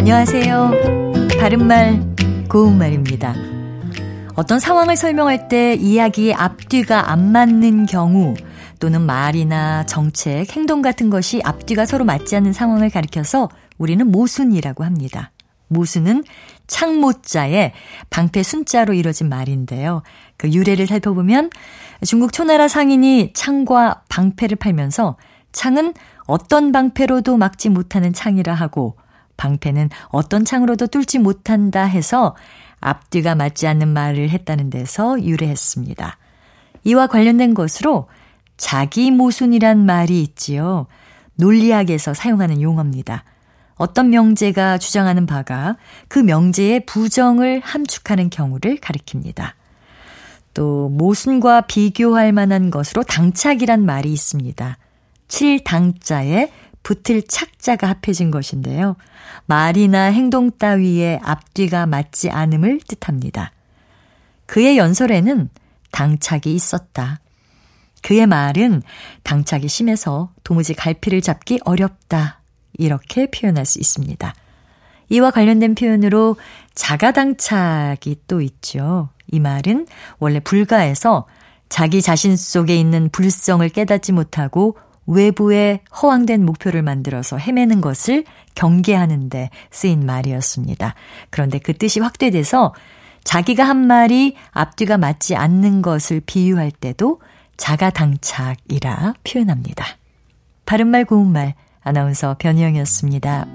안녕하세요. 바른말, 고운말입니다. 어떤 상황을 설명할 때 이야기의 앞뒤가 안 맞는 경우 또는 말이나 정책, 행동 같은 것이 앞뒤가 서로 맞지 않는 상황을 가리켜서 우리는 모순이라고 합니다. 모순은 창모자에 방패 순자로 이뤄진 말인데요. 그 유래를 살펴보면 중국 초나라 상인이 창과 방패를 팔면서 창은 어떤 방패로도 막지 못하는 창이라 하고 방패는 어떤 창으로도 뚫지 못한다 해서 앞뒤가 맞지 않는 말을 했다는 데서 유래했습니다. 이와 관련된 것으로 자기 모순이란 말이 있지요. 논리학에서 사용하는 용어입니다. 어떤 명제가 주장하는 바가 그 명제의 부정을 함축하는 경우를 가리킵니다. 또 모순과 비교할 만한 것으로 당착이란 말이 있습니다. 7당자에 붙을 착자가 합해진 것인데요. 말이나 행동 따위의 앞뒤가 맞지 않음을 뜻합니다. 그의 연설에는 당착이 있었다. 그의 말은 당착이 심해서 도무지 갈피를 잡기 어렵다. 이렇게 표현할 수 있습니다. 이와 관련된 표현으로 자가당착이 또 있죠. 이 말은 원래 불가에서 자기 자신 속에 있는 불성을 깨닫지 못하고 외부에 허황된 목표를 만들어서 헤매는 것을 경계하는데 쓰인 말이었습니다. 그런데 그 뜻이 확대돼서 자기가 한 말이 앞뒤가 맞지 않는 것을 비유할 때도 자가당착이라 표현합니다. 바른말 고운말 아나운서 변희영이었습니다.